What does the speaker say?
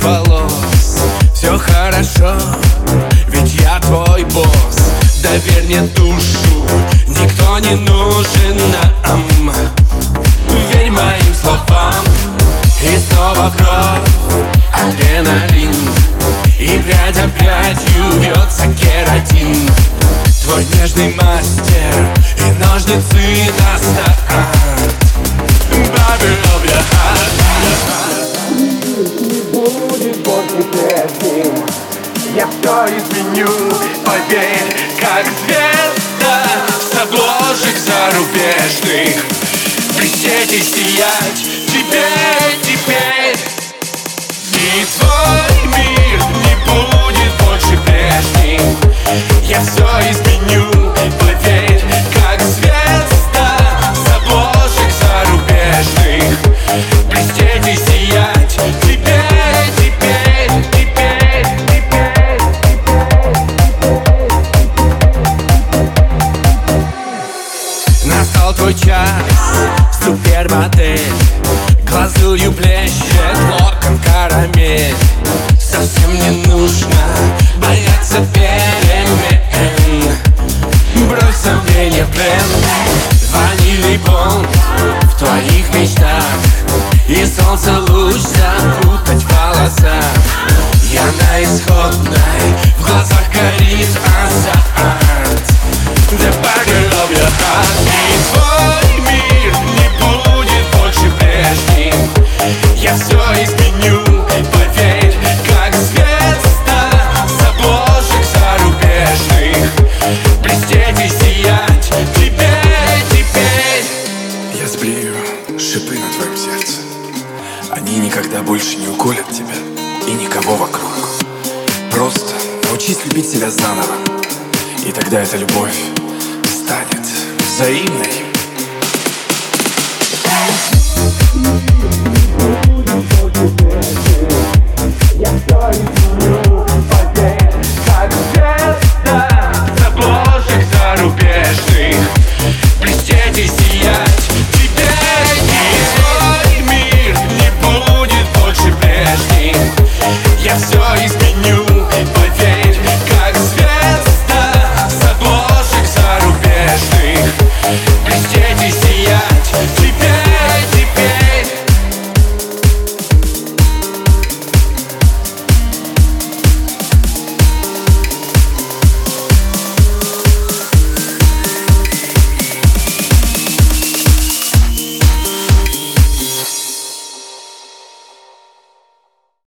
твоих волос. Все хорошо, ведь я твой босс. Доверь мне душу, никто не нужен нам Верь моим словам, и снова кровь Адреналин, и прядь опять вьется кератин. Твой нежный мастер и ножницы на прежним Я все изменю, поверь, Как звезда с обложек зарубежных Блестеть и сиять Твой час, супермодель Глазурью блещет локон карамель. Совсем не нужно шипы на твоем сердце. Они никогда больше не уколят тебя И никого вокруг. Просто научись любить себя заново И тогда эта любовь станет взаимной